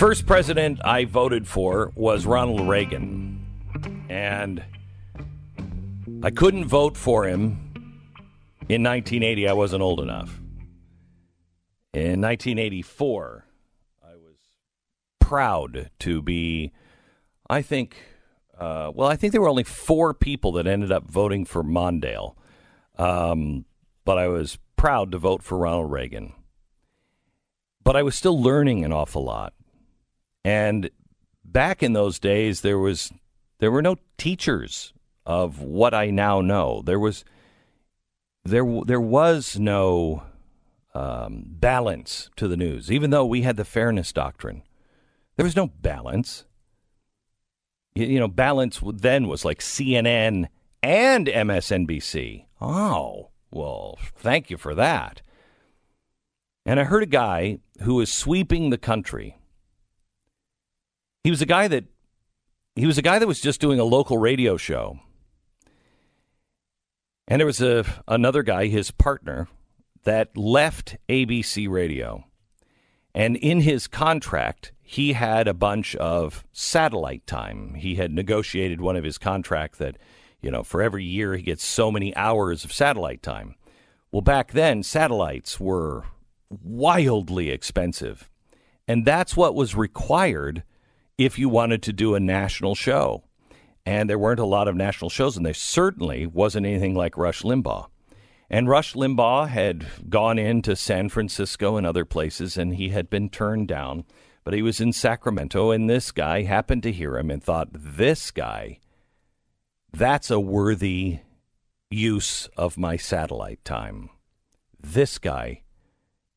First president I voted for was Ronald Reagan. And I couldn't vote for him in 1980. I wasn't old enough. In 1984, I was proud to be, I think, uh, well, I think there were only four people that ended up voting for Mondale. Um, but I was proud to vote for Ronald Reagan. But I was still learning an awful lot. And back in those days, there was there were no teachers of what I now know. There was there there was no um, balance to the news, even though we had the fairness doctrine. There was no balance. You, you know, balance then was like CNN and MSNBC. Oh, well, thank you for that. And I heard a guy who was sweeping the country. He was a guy that he was a guy that was just doing a local radio show. And there was a another guy, his partner, that left ABC Radio. And in his contract, he had a bunch of satellite time. He had negotiated one of his contract that, you know, for every year he gets so many hours of satellite time. Well, back then, satellites were wildly expensive. And that's what was required if you wanted to do a national show. And there weren't a lot of national shows, and there certainly wasn't anything like Rush Limbaugh. And Rush Limbaugh had gone into San Francisco and other places, and he had been turned down. But he was in Sacramento, and this guy happened to hear him and thought, this guy, that's a worthy use of my satellite time. This guy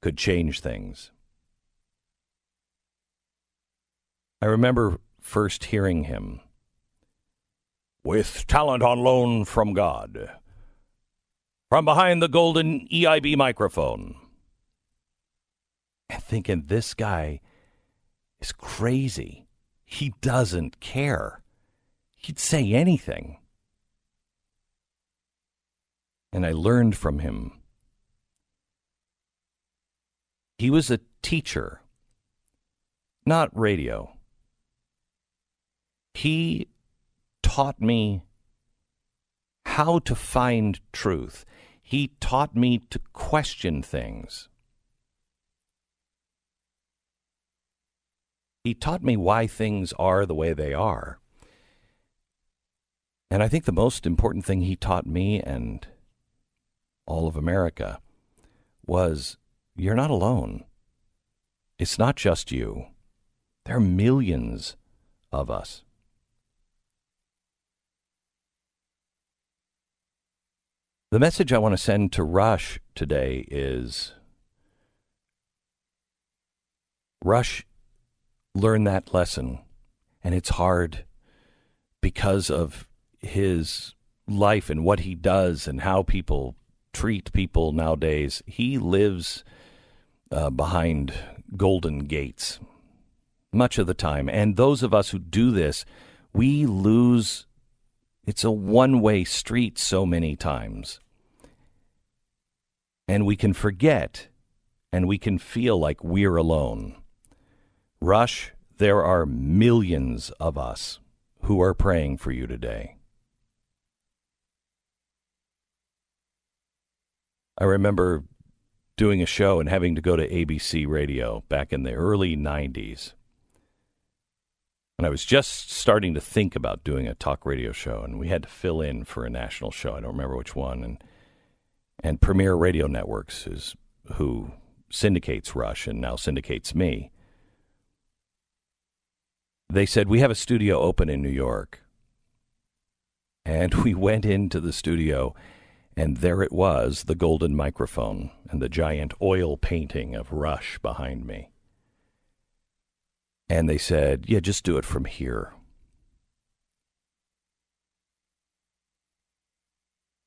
could change things. I remember first hearing him with talent on loan from God from behind the golden EIB microphone and thinking this guy is crazy. He doesn't care. He'd say anything. And I learned from him. He was a teacher, not radio. He taught me how to find truth. He taught me to question things. He taught me why things are the way they are. And I think the most important thing he taught me and all of America was you're not alone. It's not just you. There are millions of us. The message I want to send to Rush today is Rush learned that lesson, and it's hard because of his life and what he does and how people treat people nowadays. He lives uh, behind golden gates much of the time. And those of us who do this, we lose. It's a one way street so many times and we can forget and we can feel like we're alone. Rush, there are millions of us who are praying for you today. I remember doing a show and having to go to ABC radio back in the early 90s. And I was just starting to think about doing a talk radio show, and we had to fill in for a national show. I don't remember which one. And and Premier Radio Networks is who syndicates Rush and now syndicates me. They said, We have a studio open in New York. And we went into the studio, and there it was the golden microphone and the giant oil painting of Rush behind me. And they said, Yeah, just do it from here.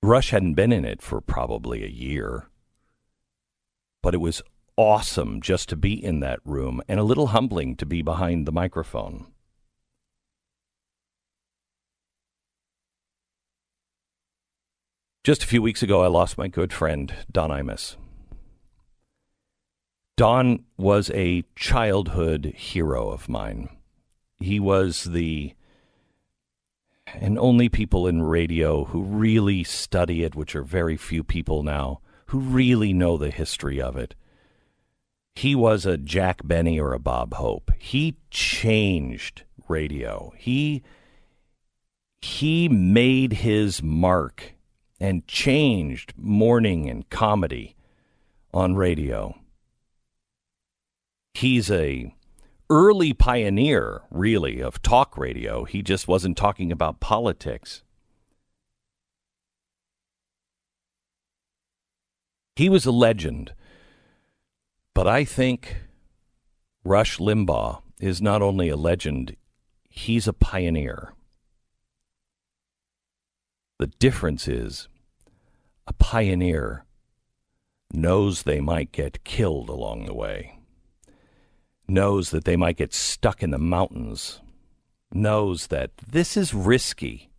Rush hadn't been in it for probably a year, but it was awesome just to be in that room and a little humbling to be behind the microphone. Just a few weeks ago, I lost my good friend, Don Imus. Don was a childhood hero of mine. He was the and only people in radio who really study it, which are very few people now, who really know the history of it. He was a Jack Benny or a Bob Hope. He changed radio. He he made his mark and changed morning and comedy on radio. He's a early pioneer, really, of talk radio. He just wasn't talking about politics. He was a legend. But I think Rush Limbaugh is not only a legend, he's a pioneer. The difference is a pioneer knows they might get killed along the way, knows that they might get stuck in the mountains, knows that this is risky.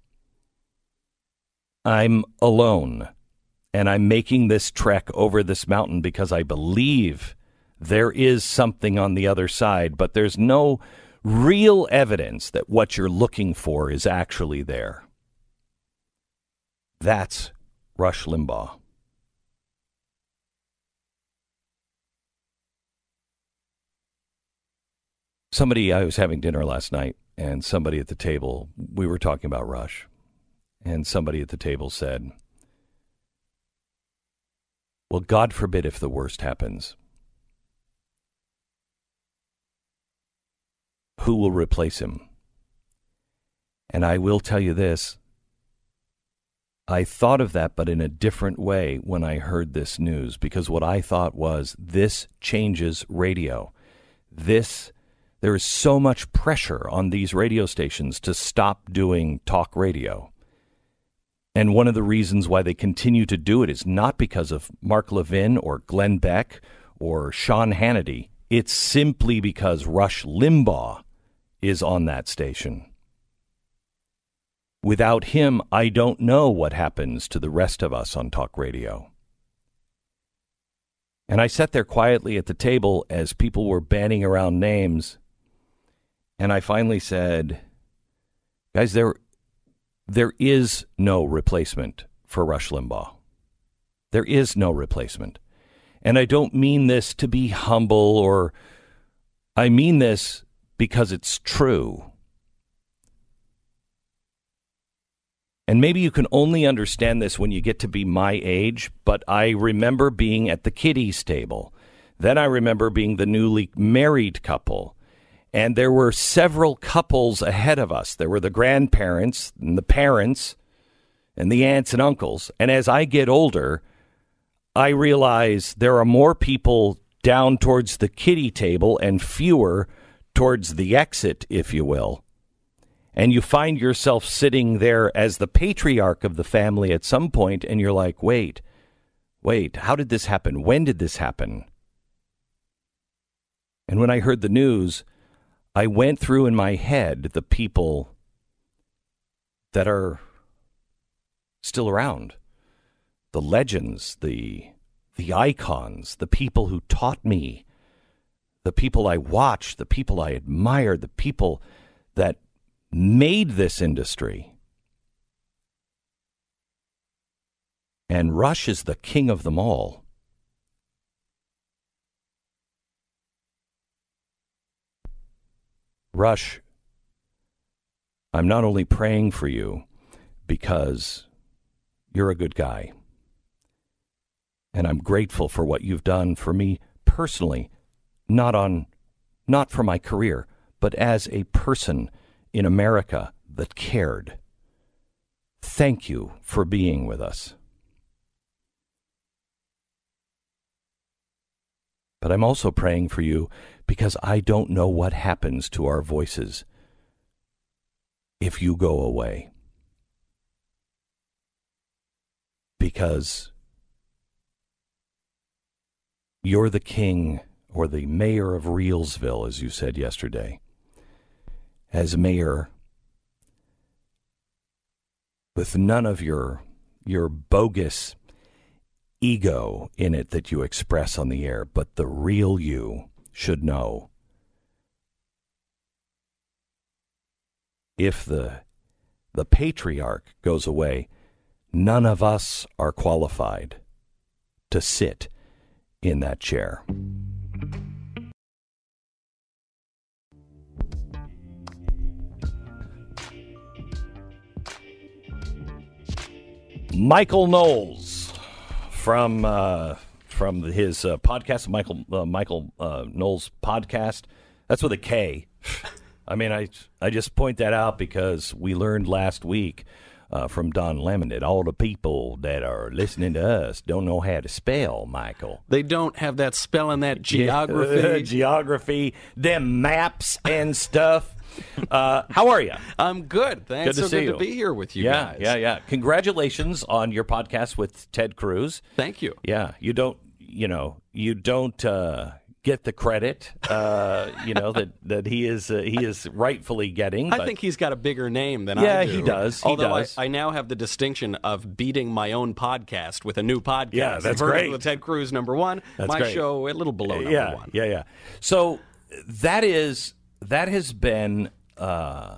I'm alone, and I'm making this trek over this mountain because I believe there is something on the other side, but there's no real evidence that what you're looking for is actually there. That's Rush Limbaugh. Somebody, I was having dinner last night, and somebody at the table, we were talking about Rush, and somebody at the table said, Well, God forbid if the worst happens. Who will replace him? And I will tell you this I thought of that, but in a different way when I heard this news, because what I thought was this changes radio. This, there is so much pressure on these radio stations to stop doing talk radio. And one of the reasons why they continue to do it is not because of Mark Levin or Glenn Beck or Sean Hannity. It's simply because Rush Limbaugh is on that station. Without him, I don't know what happens to the rest of us on talk radio. And I sat there quietly at the table as people were banning around names. And I finally said, guys, there, there is no replacement for Rush Limbaugh. There is no replacement. And I don't mean this to be humble or I mean this because it's true. And maybe you can only understand this when you get to be my age, but I remember being at the kiddies table. Then I remember being the newly married couple. And there were several couples ahead of us. There were the grandparents and the parents and the aunts and uncles. And as I get older, I realize there are more people down towards the kiddie table and fewer towards the exit, if you will and you find yourself sitting there as the patriarch of the family at some point, and you're like, wait, wait, how did this happen? When did this happen? And when I heard the news, I went through in my head the people that are still around the legends, the, the icons, the people who taught me, the people I watched, the people I admired, the people that made this industry. And Rush is the king of them all. Rush, I'm not only praying for you because you're a good guy, and I'm grateful for what you've done for me personally, not on not for my career, but as a person in America that cared. Thank you for being with us. But I'm also praying for you because I don't know what happens to our voices if you go away. Because you're the king or the mayor of Realville, as you said yesterday as mayor with none of your your bogus ego in it that you express on the air, but the real you should know if the the patriarch goes away, none of us are qualified to sit in that chair. Michael Knowles from uh, from his uh, podcast, Michael uh, Michael uh, Knowles podcast. That's with a K. I mean, I I just point that out because we learned last week uh, from Don Lemon that all the people that are listening to us don't know how to spell Michael. They don't have that spelling, that geography. geography, them maps and stuff. Uh, how are you? I'm good. Thanks. Good to so see good you. to be here with you yeah, guys. yeah, yeah. Congratulations on your podcast with Ted Cruz. Thank you. Yeah, you don't, you know, you don't uh, get the credit, uh, you know that that he is uh, he is rightfully getting. I think he's got a bigger name than Yeah, I do. he does. He Although I- does. I, now have the distinction of beating my own podcast with a new podcast. Yeah, that's Verdict great. With Ted Cruz, number one. That's my great. show a little below number yeah, one. yeah, yeah. So that is that has been uh,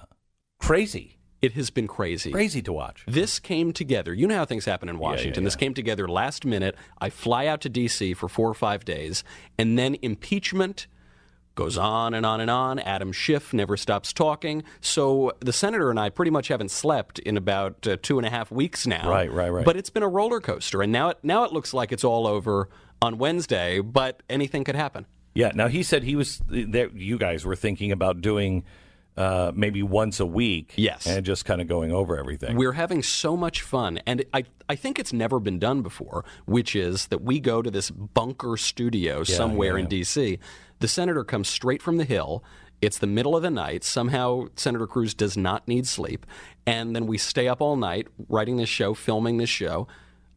crazy, It has been crazy. crazy to watch. This came together. You know how things happen in Washington. This came together last minute. I fly out to D.C. for four or five days, and then impeachment goes on and on and on. Adam Schiff never stops talking. So the senator and I pretty much haven't slept in about uh, two and a half weeks now. Right, right, right. But it's been a roller coaster, and now it now it looks like it's all over on Wednesday. But anything could happen. Yeah. Now he said he was. That you guys were thinking about doing uh, maybe once a week. Yes. and just kind of going over everything. We're having so much fun, and I, I think it's never been done before, which is that we go to this bunker studio somewhere yeah, in D.C. The senator comes straight from the Hill. It's the middle of the night. Somehow, Senator Cruz does not need sleep. And then we stay up all night writing this show, filming this show.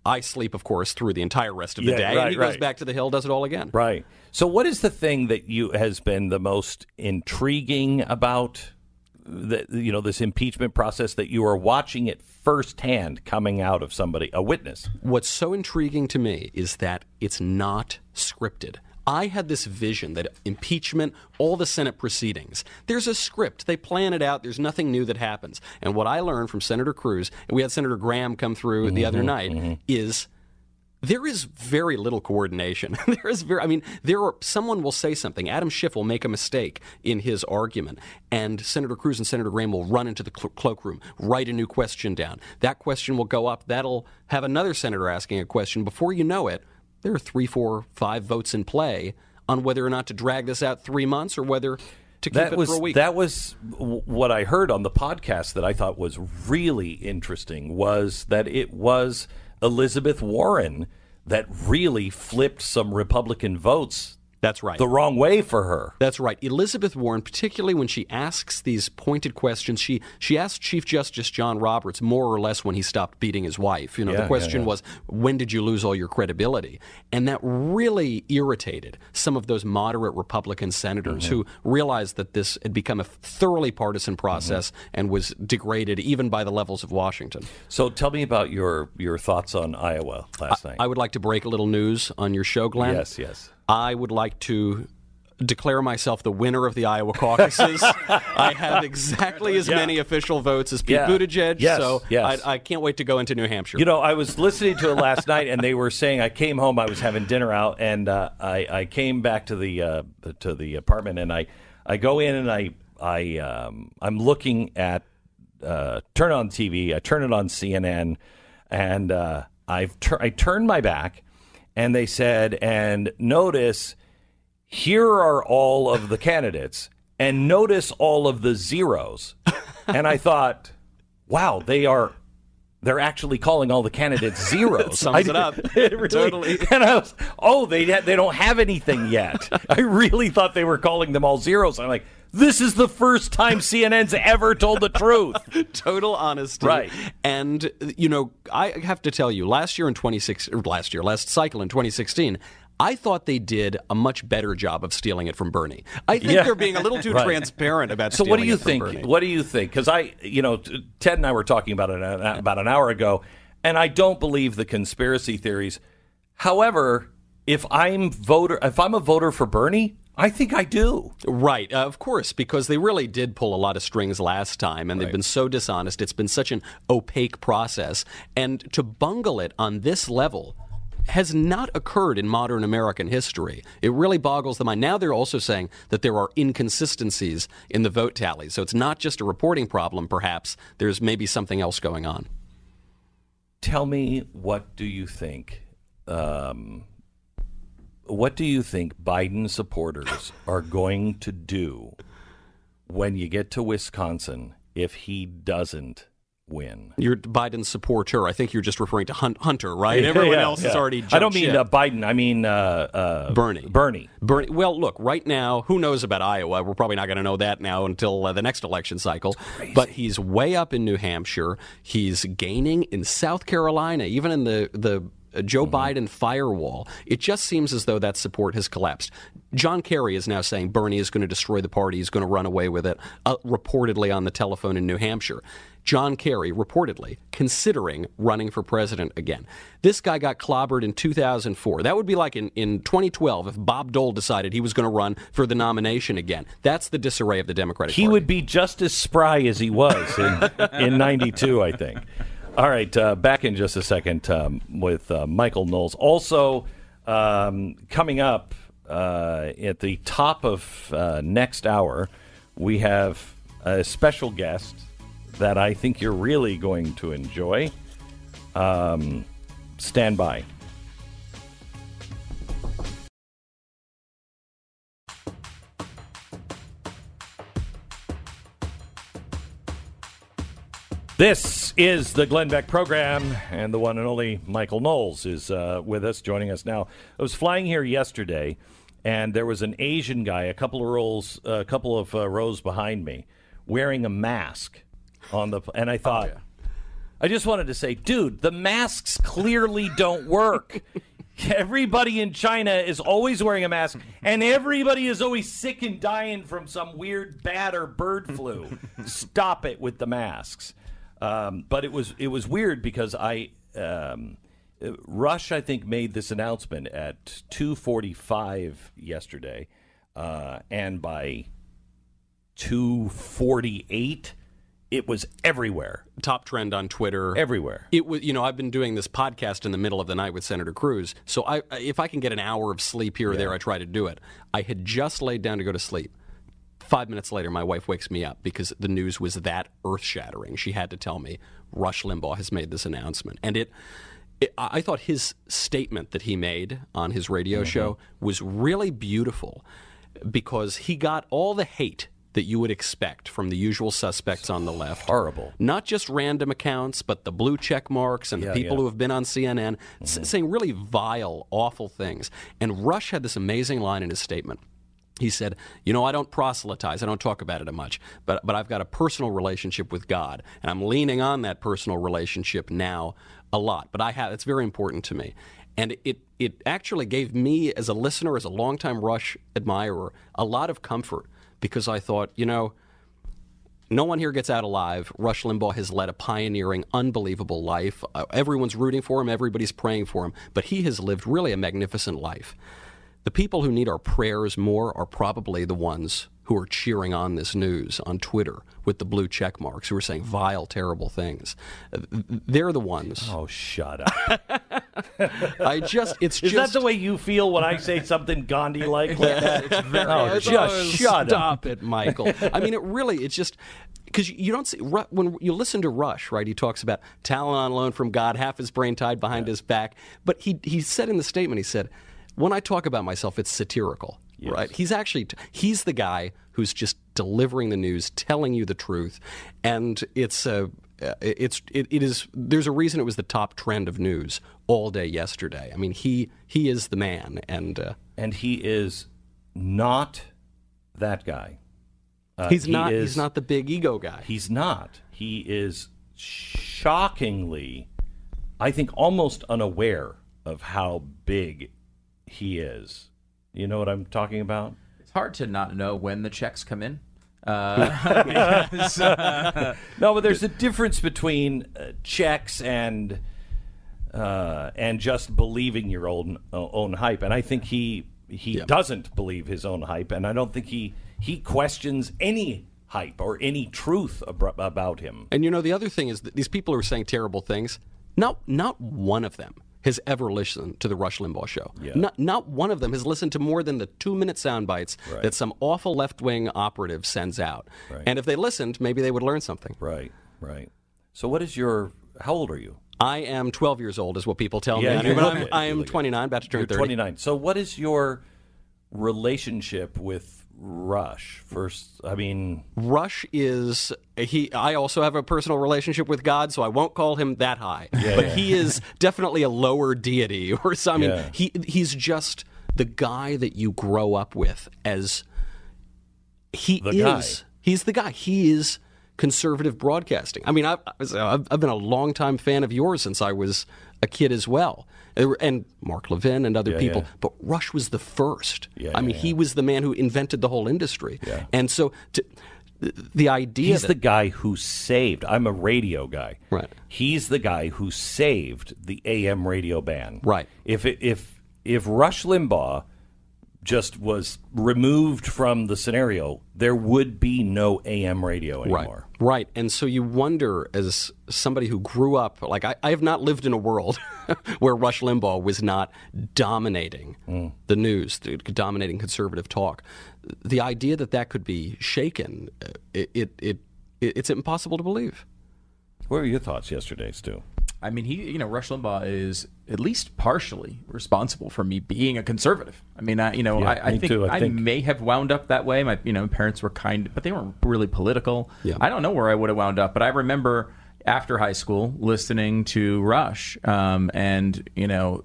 I sleep, of course, through the entire rest of the Yeah, day. right, and he goes back to the Hill, does it all again. Right. So, what is the thing that you has been the most intriguing about the you know this impeachment process that you are watching it firsthand coming out of somebody, a witness? What's so intriguing to me is that it's not scripted. I had this vision that impeachment, all the Senate proceedings, there's a script. They plan it out. There's nothing new that happens. And what I learned from Senator Cruz, and we had Senator Graham come through the mm-hmm, other night, mm-hmm. is there is very little coordination. there is very, I mean, there are, someone will say something. Adam Schiff will make a mistake in his argument, and Senator Cruz and Senator Graham will run into the cl- cloakroom, write a new question down. That question will go up. That'll have another senator asking a question. Before you know it, there are three, four, five votes in play on whether or not to drag this out three months or whether to keep That it was for a week. that was what I heard on the podcast that I thought was really interesting was that it was Elizabeth Warren that really flipped some Republican votes That's right. the wrong way for her. That's right. Elizabeth Warren, particularly when she asks these pointed questions, she she asked Chief Justice John Roberts more or less when he stopped beating his wife. You know, Yeah, the question yeah, yeah. was, when did you lose all your credibility? And that really irritated some of those moderate Republican senators Mm-hmm. who realized that this had become a thoroughly partisan process Mm-hmm. and was degraded even by the levels of Washington. So tell me about your your thoughts on Iowa last night. I would like to break a little news on your show, Glenn. yes, yes. I would like to declare myself the winner of the Iowa caucuses. I have exactly as Yeah. many official votes as Pete Yeah. Buttigieg, Yes, so yes. I, I can't wait to go into New Hampshire. You know, I was listening to it last night, and they were saying I came home. I was having dinner out, and uh, I, I came back to the uh, to the apartment, and I I go in and I I um, I'm looking at uh, turn on TV. I turn it on CNN, and uh, I've tur- I turned my back, and they said, and notice here are all of the candidates, and notice all of the zeros. and I thought, wow, they are. They're actually calling all the candidates zeros. Sums I- it up. it really- Totally. And I was, oh, they they don't have anything yet. I really thought they were calling them all zeros. I'm like, this is the first time CNN's ever told the truth. Total honesty. Right. And, you know, I have to tell you, last year in 2016, er, last year, last cycle in 2016, I thought they did a much better job of stealing it from Bernie. I think Yeah. they're being a little too Right. transparent about it. So what do you think? Bernie. What do you think? Because I, you know, Ted and I were talking about it uh, uh, about an hour ago, and I don't believe the conspiracy theories. However, if I'm voter, if I'm a voter for Bernie, I think I do. Right, uh, of course, because they really did pull a lot of strings last time, and they've been so dishonest. It's been such an opaque process, and to bungle it on this level has not occurred in modern American history. It really boggles the mind. Now they're also saying that there are inconsistencies in the vote tally, so it's not just a reporting problem. Perhaps there's maybe something else going on. Tell me, what do you think? Um, what do you think Biden supporters are going to do when you get to Wisconsin if he doesn't win? You're Biden's supporter. I think you're just referring to Hun- Hunter, right? Everyone Yeah, else yeah. has already. I don't mean uh, Biden. I mean uh, uh, Bernie. Bernie. Bernie. Well, look, right now, who knows about Iowa? We're probably not going to know that now until uh, the next election cycle. But he's way up in New Hampshire. He's gaining in South Carolina, even in the the Joe Biden firewall. It just seems as though that support has collapsed. John Kerry is now saying Bernie is going to destroy the party. He's going to run away with it. Uh, reportedly on the telephone in New Hampshire. John Kerry, reportedly, considering running for president again. This guy got clobbered in 2004. That would be like in, in 2012 if Bob Dole decided he was going to run for the nomination again. That's the disarray of the Democratic He Party. would be just as spry as he was in in '92, I think. All right, uh, back in just a second um, with uh, Michael Knowles. Also um, coming up uh, at the top of uh, next hour, we have a special guest that I think you're really going to enjoy. Um, stand by. This is the Glenn Beck program, and the one and only Michael Knowles is uh, with us, joining us now. I was flying here yesterday, and there was an Asian guy, a couple of rows, a couple of uh, rows behind me, wearing a mask on the, and I thought, I just wanted to say, dude, the masks clearly don't work. Everybody in China is always wearing a mask, and everybody is always sick and dying from some weird bat or bird flu. Stop it with the masks. Um, but it was it was weird because I um, Rush I think made this announcement at two forty five yesterday, uh, and by two forty eight, it was everywhere, Top trend on Twitter. everywhere. It was, you know, I've been doing this podcast in the middle of the night with Senator Cruz. So I, if I can get an hour of sleep here or there, I try to do it. I had just laid down to go to sleep. Five minutes later, my wife wakes me up because the news was that earth shattering. She had to tell me Rush Limbaugh has made this announcement, and it. it I thought his statement that he made on his radio mm-hmm. show was really beautiful because he got all the hate that you would expect from the usual suspects on the left Horrible. not just random accounts, but the blue check marks and Yeah, the people yeah. who have been on CNN s- mm-hmm. saying really vile, awful things. And Rush had this amazing line in his statement. He said, "You know, I don't proselytize. I don't talk about it much, but but I've got a personal relationship with God, and I'm leaning on that personal relationship now a lot. But I have it's very important to me." And it it actually gave me, as a listener, as a longtime Rush admirer, a lot of comfort because I thought, you know, no one here gets out alive. Rush Limbaugh has led a pioneering, unbelievable life. Uh, everyone's rooting for him, everybody's praying for him, but he has lived really a magnificent life. The people who need our prayers more are probably the ones who are cheering on this news on Twitter with the blue check marks, who are saying vile, terrible things. They're the ones. Oh, shut up! I just, it's Is just. that the way you feel when I say something Gandhi like like that? oh, It's just always, shut up! Stop it, Michael. I mean, it really, it's just because you don't see when you listen to Rush, right? He talks about talent on loan from God, half his brain tied behind his back. But he he said in the statement, he said, "When I talk about myself, it's satirical." Right? He's actually he's the guy who's just delivering the news, telling you the truth, and it's uh, it's it, it is there's a reason it was the top trend of news all day yesterday. I mean, he he is the man, and uh, And he is not that guy. Uh, he's he not is- he's not the big ego guy. He's not. He is shockingly, I think, almost unaware of how big he is. You know what I'm talking about? It's hard to not know when the checks come in. Uh, because, uh, No, but there's a difference between uh, checks and uh, and just believing your own uh, own hype. And I think he he Yeah. doesn't believe his own hype, and I don't think he he questions any hype or any truth ab- about him. And you know, the other thing is that these people are saying terrible things. Not not one of them has ever listened to the Rush Limbaugh show. Yeah. Not not one of them has listened to more than the two minute sound bites Right. that some awful left wing operative sends out. And if they listened, maybe they would learn something. Right, right. So, what is your? How old are you? I am 12 years old, is what people tell Yeah, me. But I'm. I am 29, about to turn You're 30. 29. So, what is your relationship with Rush? First, I mean, Rush is he. I also have a personal relationship with God, so I won't call him that high. but yeah. he is definitely a lower deity, or something. Yeah. He he's just the guy that you grow up with as he The is. guy. He's the guy. He is conservative broadcasting. I mean, I've, I've I've been a longtime fan of yours since I was a kid as well. And Mark Levin and other Yeah, people, yeah. but Rush was the first. Yeah, I mean, he was the man who invented the whole industry. And so, to, the- the idea he's that the guy who saved. I'm a radio guy. Right. He's the guy who saved the AM radio ban. Right. If it, if if Rush Limbaugh just was removed from the scenario, there would be no AM radio anymore. Right. Right. And so you wonder, as somebody who grew up, like I, I have not lived in a world where Rush Limbaugh was not dominating Mm. the news, dominating conservative talk. The idea that that could be shaken, uh, it, it, it, it's impossible to believe. What were your thoughts yesterday, Stu? I mean, he, you know, Rush Limbaugh is at least partially responsible for me being a conservative. I mean, I, you know, Yeah, I, I think too, I I, may have wound up that way. My, you know, parents were kind, but they weren't really political. Yeah. I don't know where I would have wound up, but I remember after high school listening to Rush, um, and you know,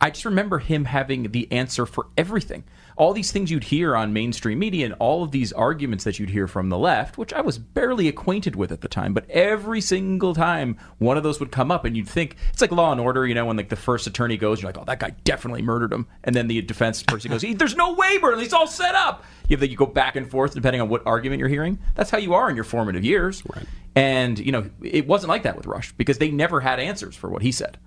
I just remember him having the answer for everything. All these things you'd hear on mainstream media and all of these arguments that you'd hear from the left, which I was barely acquainted with at the time, but every single time one of those would come up and you'd think it's like law and order, you know, when like the first attorney goes, you're like, Oh, that guy definitely murdered him. And then the defense person goes, There's no way murder, he's all set up. You have that you go back and forth depending on what argument you're hearing. That's how you are in your formative years. Right. And, you know, it wasn't like that with Rush because they never had answers for what he said.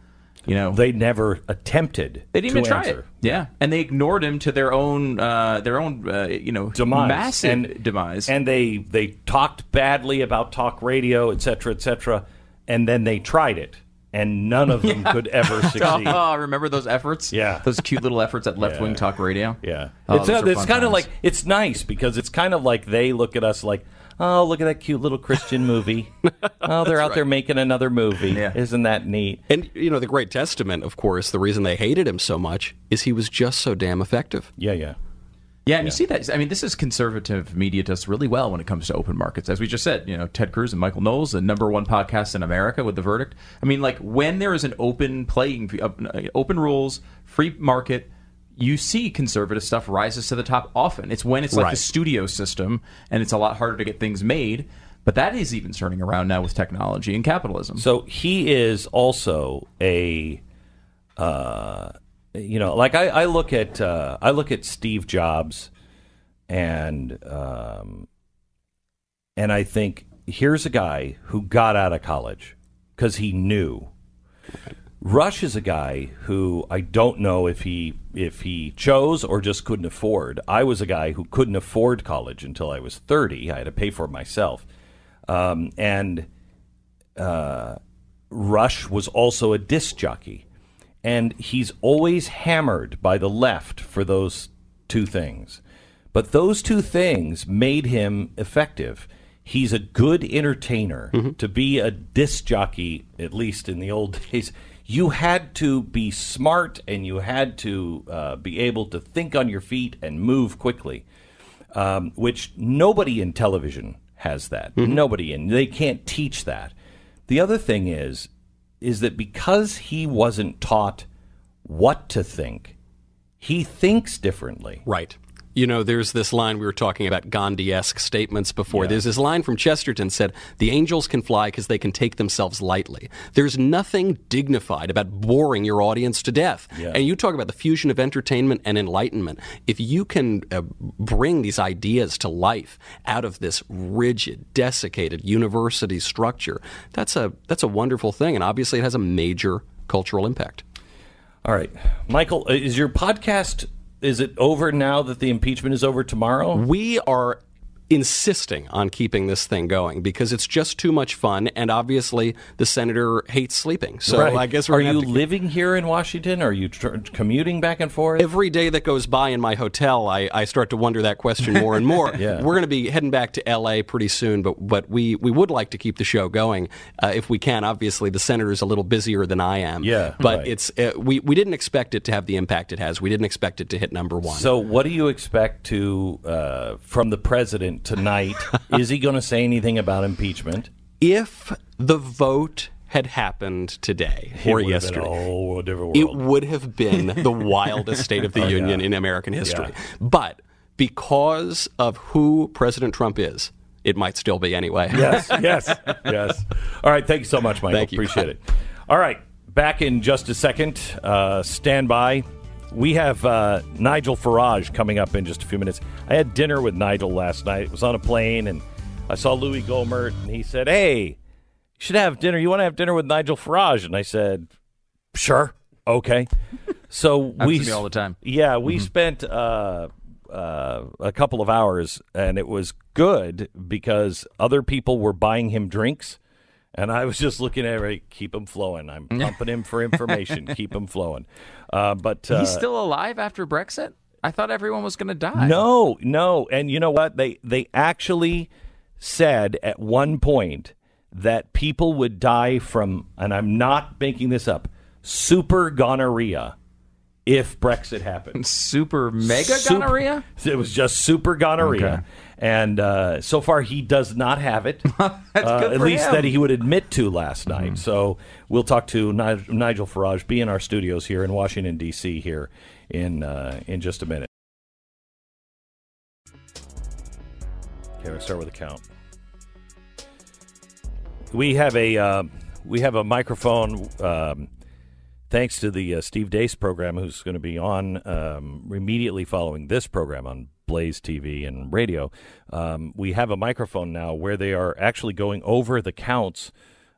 You know, They never attempted. they didn't even try answer. it. Yeah, and they ignored him to their own, uh, their own, uh, you know, demise massive and demise. and they they talked badly about talk radio et cetera et cetera and then they tried it and none of them could ever succeed oh, remember those efforts? Yeah. those cute little efforts at Left Wing Yeah. Talk Radio. yeah Oh, it's, uh, it's kind of like it's nice because it's kind of like they look at us like oh look at that cute little christian movie oh they're out there making another movie Yeah. isn't that neat And, you know, the great testament, of course, the reason they hated him so much is he was just so damn effective. yeah yeah Yeah, and you see that. I mean, this is conservative media does really well when it comes to open markets. As we just said, you know, Ted Cruz and Michael Knowles, the number one podcast in America with the verdict. I mean, like when there is an open playing, uh, open rules, free market, you see conservative stuff rises to the top often. It's when it's like Right. the studio system and it's a lot harder to get things made. But that is even turning around now with technology and capitalism. So he is also a, uh, you know, like I, I look at uh, I look at Steve Jobs, and um, and I think here's a guy who got out of college because he knew. Rush is a guy who I don't know if he if he chose or just couldn't afford. I was a guy who couldn't afford college until I was thirty. I had to pay for it myself, um, and uh, Rush was also a disc jockey, and he's always hammered by the left for those two things. But those two things made him effective. He's a good entertainer. To be a disc jockey, at least in the old days, you had to be smart and you had to uh, be able to think on your feet and move quickly um, which nobody in television has that. Nobody, and they can't teach that. The other thing is, is that because he wasn't taught what to think, he thinks differently. Right. You know, there's this line we were talking about Gandhi esque statements before. There's this line from Chesterton said, The angels can fly because they can take themselves lightly. There's nothing dignified about boring your audience to death. Yeah. And you talk about the fusion of entertainment and enlightenment. If you can uh, bring these ideas to life out of this rigid, desiccated university structure, that's a, that's a wonderful thing. And obviously, it has a major cultural impact. All right, Michael, uh, is your podcast? Is it over now that the impeachment is over tomorrow? We are insisting on keeping this thing going because it's just too much fun, and obviously the senator hates sleeping. So Right. I guess we're are you living here in Washington? Are you tr- commuting back and forth? Every day that goes by in my hotel, I, I start to wonder that question more and more. Yeah. We're going to be heading back to L.A. pretty soon, but but we, we would like to keep the show going uh, if we can. Obviously, the senator's a little busier than I am. Yeah, but right. it's uh, we we didn't expect it to have the impact it has. We didn't expect it to hit number one. So, what do you expect to uh, from the president tonight? is he going to say anything about impeachment? if the vote had happened today or It been yesterday, it would have been the wildest State of the Union in American history. Yeah. But because of who President Trump is, it might still be anyway. yes, yes, yes. All right. Thank you so much, Michael. Thank you. Appreciate it. All right. Back in just a second. Uh, stand by. We have uh, Nigel Farage coming up in just a few minutes. I had dinner with Nigel last night. It was on a plane, and I saw Louis Gohmert, and he said, "Hey, you should have dinner. You want to have dinner with Nigel Farage?" And I said, "Sure, okay." So we all the time. Yeah, we spent uh, uh, a couple of hours, and it was good because other people were buying him drinks, and I was just looking at it. Keep him flowing. I'm pumping him for information. Keep him flowing. Uh, but uh, He's still alive after Brexit? I thought everyone was going to die. no, no, and you know what? They they actually said at one point that people would die from, and I'm not making this up, super gonorrhea if Brexit happened. Super mega Super- gonorrhea? It was just super gonorrhea. Okay. And uh, so far, he does not have it. That's Uh, good at least him. Mm-hmm. that he would admit to last night. So we'll talk to Ni- Nigel Farage, be in our studios here in Washington D.C. here in uh, in just a minute. Okay, let's start with a count. We have a uh, we have a microphone. Um, thanks to the uh, Steve Deace program, who's going to be on um, immediately following this program on Blaze TV and radio. Um, we have a microphone now where they are actually going over the counts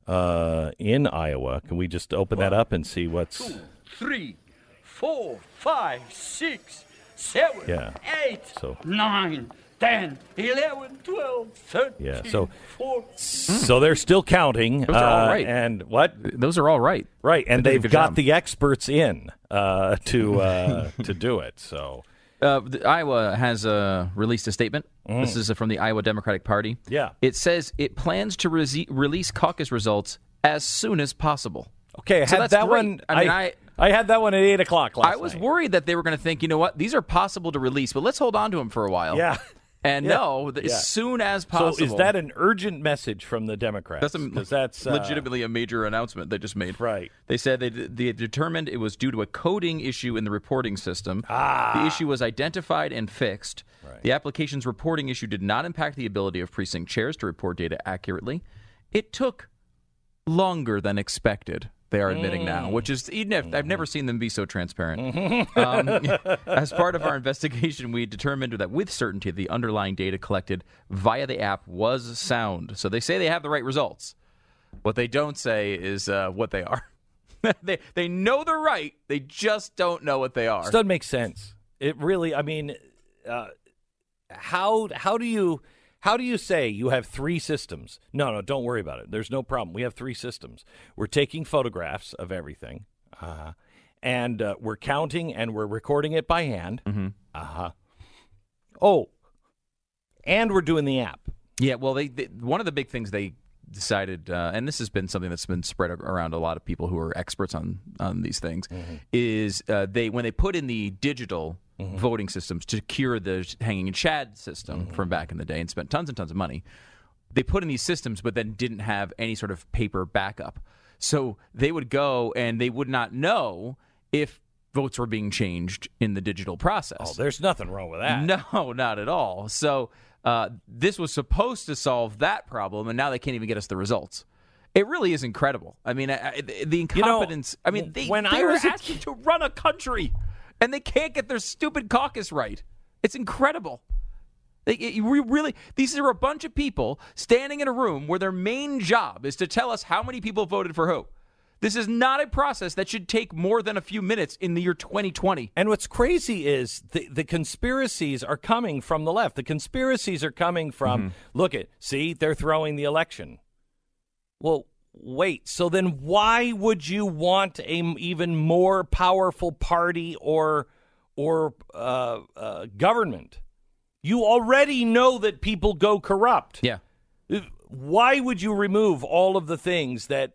uh, in Iowa. Can we just open that up and see what's? three, four, five, six, seven, Yeah. eight, So- nine, ten, eleven, twelve, thirteen, Yeah, so- 14. So they're still counting. Those are all right. uh. And what? Those are all right. Right, and They did a they've got job. the experts in uh, to uh, to do it. So Uh, the, Iowa has uh, released a statement. This is uh, from the Iowa Democratic Party. Mm. Yeah. It says it plans to rese- release caucus results as soon as possible. okay, I So had that's that great. one. I mean, I- I had that one at eight o'clock last night. I was night. worried that they were going to think, you know what, these are possible to release, but let's hold on to them for a while. Yeah. And Yeah. no, th- Yeah. as soon as So possible. is that an urgent message from the Democrats? That's, a, 'Cause that's uh, legitimately a major announcement they just made. Right. They said they, they determined it was due to a coding issue in the reporting system. Ah. The issue was identified and fixed. The application's reporting issue did not impact the ability of precinct chairs to report data accurately. It took longer than expected. They are admitting now, which is even if, I've never seen them be so transparent. um, as part of our investigation, we determined that with certainty the underlying data collected via the app was sound. So they say they have the right results. What they don't say is uh, what they are. they they know they're right. They just don't know what they are. This doesn't make sense. It really. I mean, uh, how how do you how do you say you have three systems? No, no, don't worry about it. There's no problem. We have three systems. We're taking photographs of everything, uh, and uh, we're counting and we're recording it by hand. Mm-hmm. Uh huh. Oh, and we're doing the app. Yeah, well, they, they one of the big things they decided, uh, and this has been something that's been spread around a lot of people who are experts on on these things, is uh, they when they put in the digital voting systems to cure the hanging and chad system from back in the day and spent tons and tons of money. They put in these systems, but then didn't have any sort of paper backup. So they would go and they would not know if votes were being changed in the digital process. Oh, there's nothing wrong with that. No, not at all. So uh, this was supposed to solve that problem, and now they can't even get us the results. It really is incredible. I mean, I, I- the You know, incompetence. I mean, they, when they I were was a asking to run a country, and they can't get their stupid caucus right. It's incredible. They, it- we really, these are a bunch of people standing in a room where their main job is to tell us how many people voted for who. This is not a process that should take more than a few minutes in the year 2020. And what's crazy is the, the conspiracies are coming from the left. The conspiracies are coming from, Mm-hmm. look at, see, they're throwing the election. Well, wait. So then why would you want a m- even more powerful party or or uh, uh, government? You already know that people go corrupt. Yeah. Why would you remove all of the things that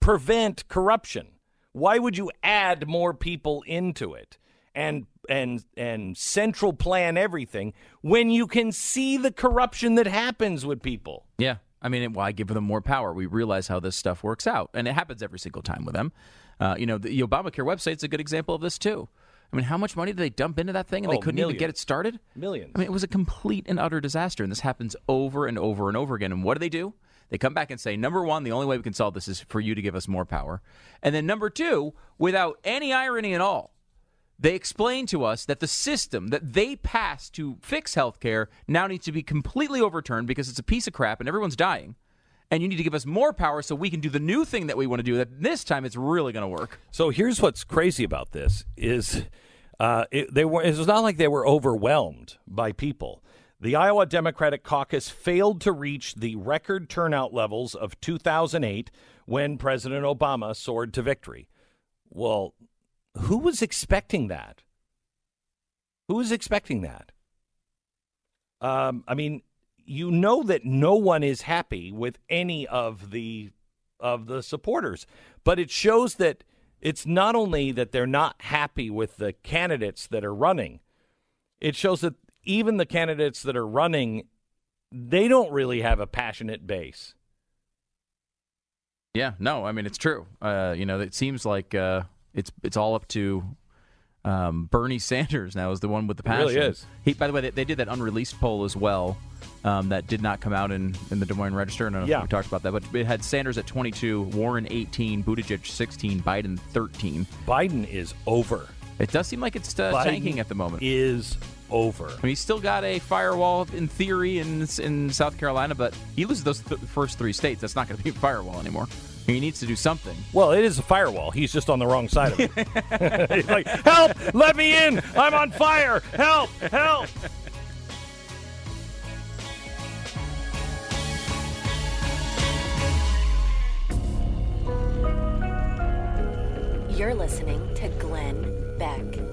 prevent corruption? Why would you add more people into it and and and central plan everything when you can see the corruption that happens with people? Yeah. I mean, why give them more power? We realize how this stuff works out, and it happens every single time with them. Uh, you know, the Obamacare website's a good example of this too. I mean, how much money did they dump into that thing, and they Oh, couldn't even get it started? Millions. I mean, it was a complete and utter disaster, and this happens over and over and over again. And what do they do? They come back and say, number one, the only way we can solve this is for you to give us more power. And then number two, without any irony at all, they explain to us that the system that they passed to fix healthcare now needs to be completely overturned because it's a piece of crap and everyone's dying. And you need to give us more power so we can do the new thing that we want to do. That this time it's really going to work. So here's what's crazy about this is uh, it, they were it's not like they were overwhelmed by people. The Iowa Democratic Caucus failed to reach the record turnout levels of 2008 when President Obama soared to victory. Well, who was expecting that? Who was expecting that? Um, I mean, you know that no one is happy with any of the of the supporters, but it shows that it's not only that they're not happy with the candidates that are running. It shows that even the candidates that are running, they don't really have a passionate base. Yeah, no, I mean it's true. Uh, you know, it seems like uh, it's it's all up to um, Bernie Sanders now is the one with the It really passion. is. He, by the way, they, they did that unreleased poll as well. Um, that did not come out in, in the Des Moines Register. I don't know Yeah. if we talked about that, but it had Sanders at 22, Warren 18, Buttigieg 16, Biden 13. Biden is over. It does seem like it's uh, tanking at the moment. Is over. I mean, he's still got a firewall in theory in in South Carolina, but he loses those th- first three states. That's not going to be a firewall anymore. He needs to do something. Well, it is a firewall. He's just on the wrong side of it. He's like, help! Let me in! I'm on fire! Help! Help! You're listening to Glenn Beck.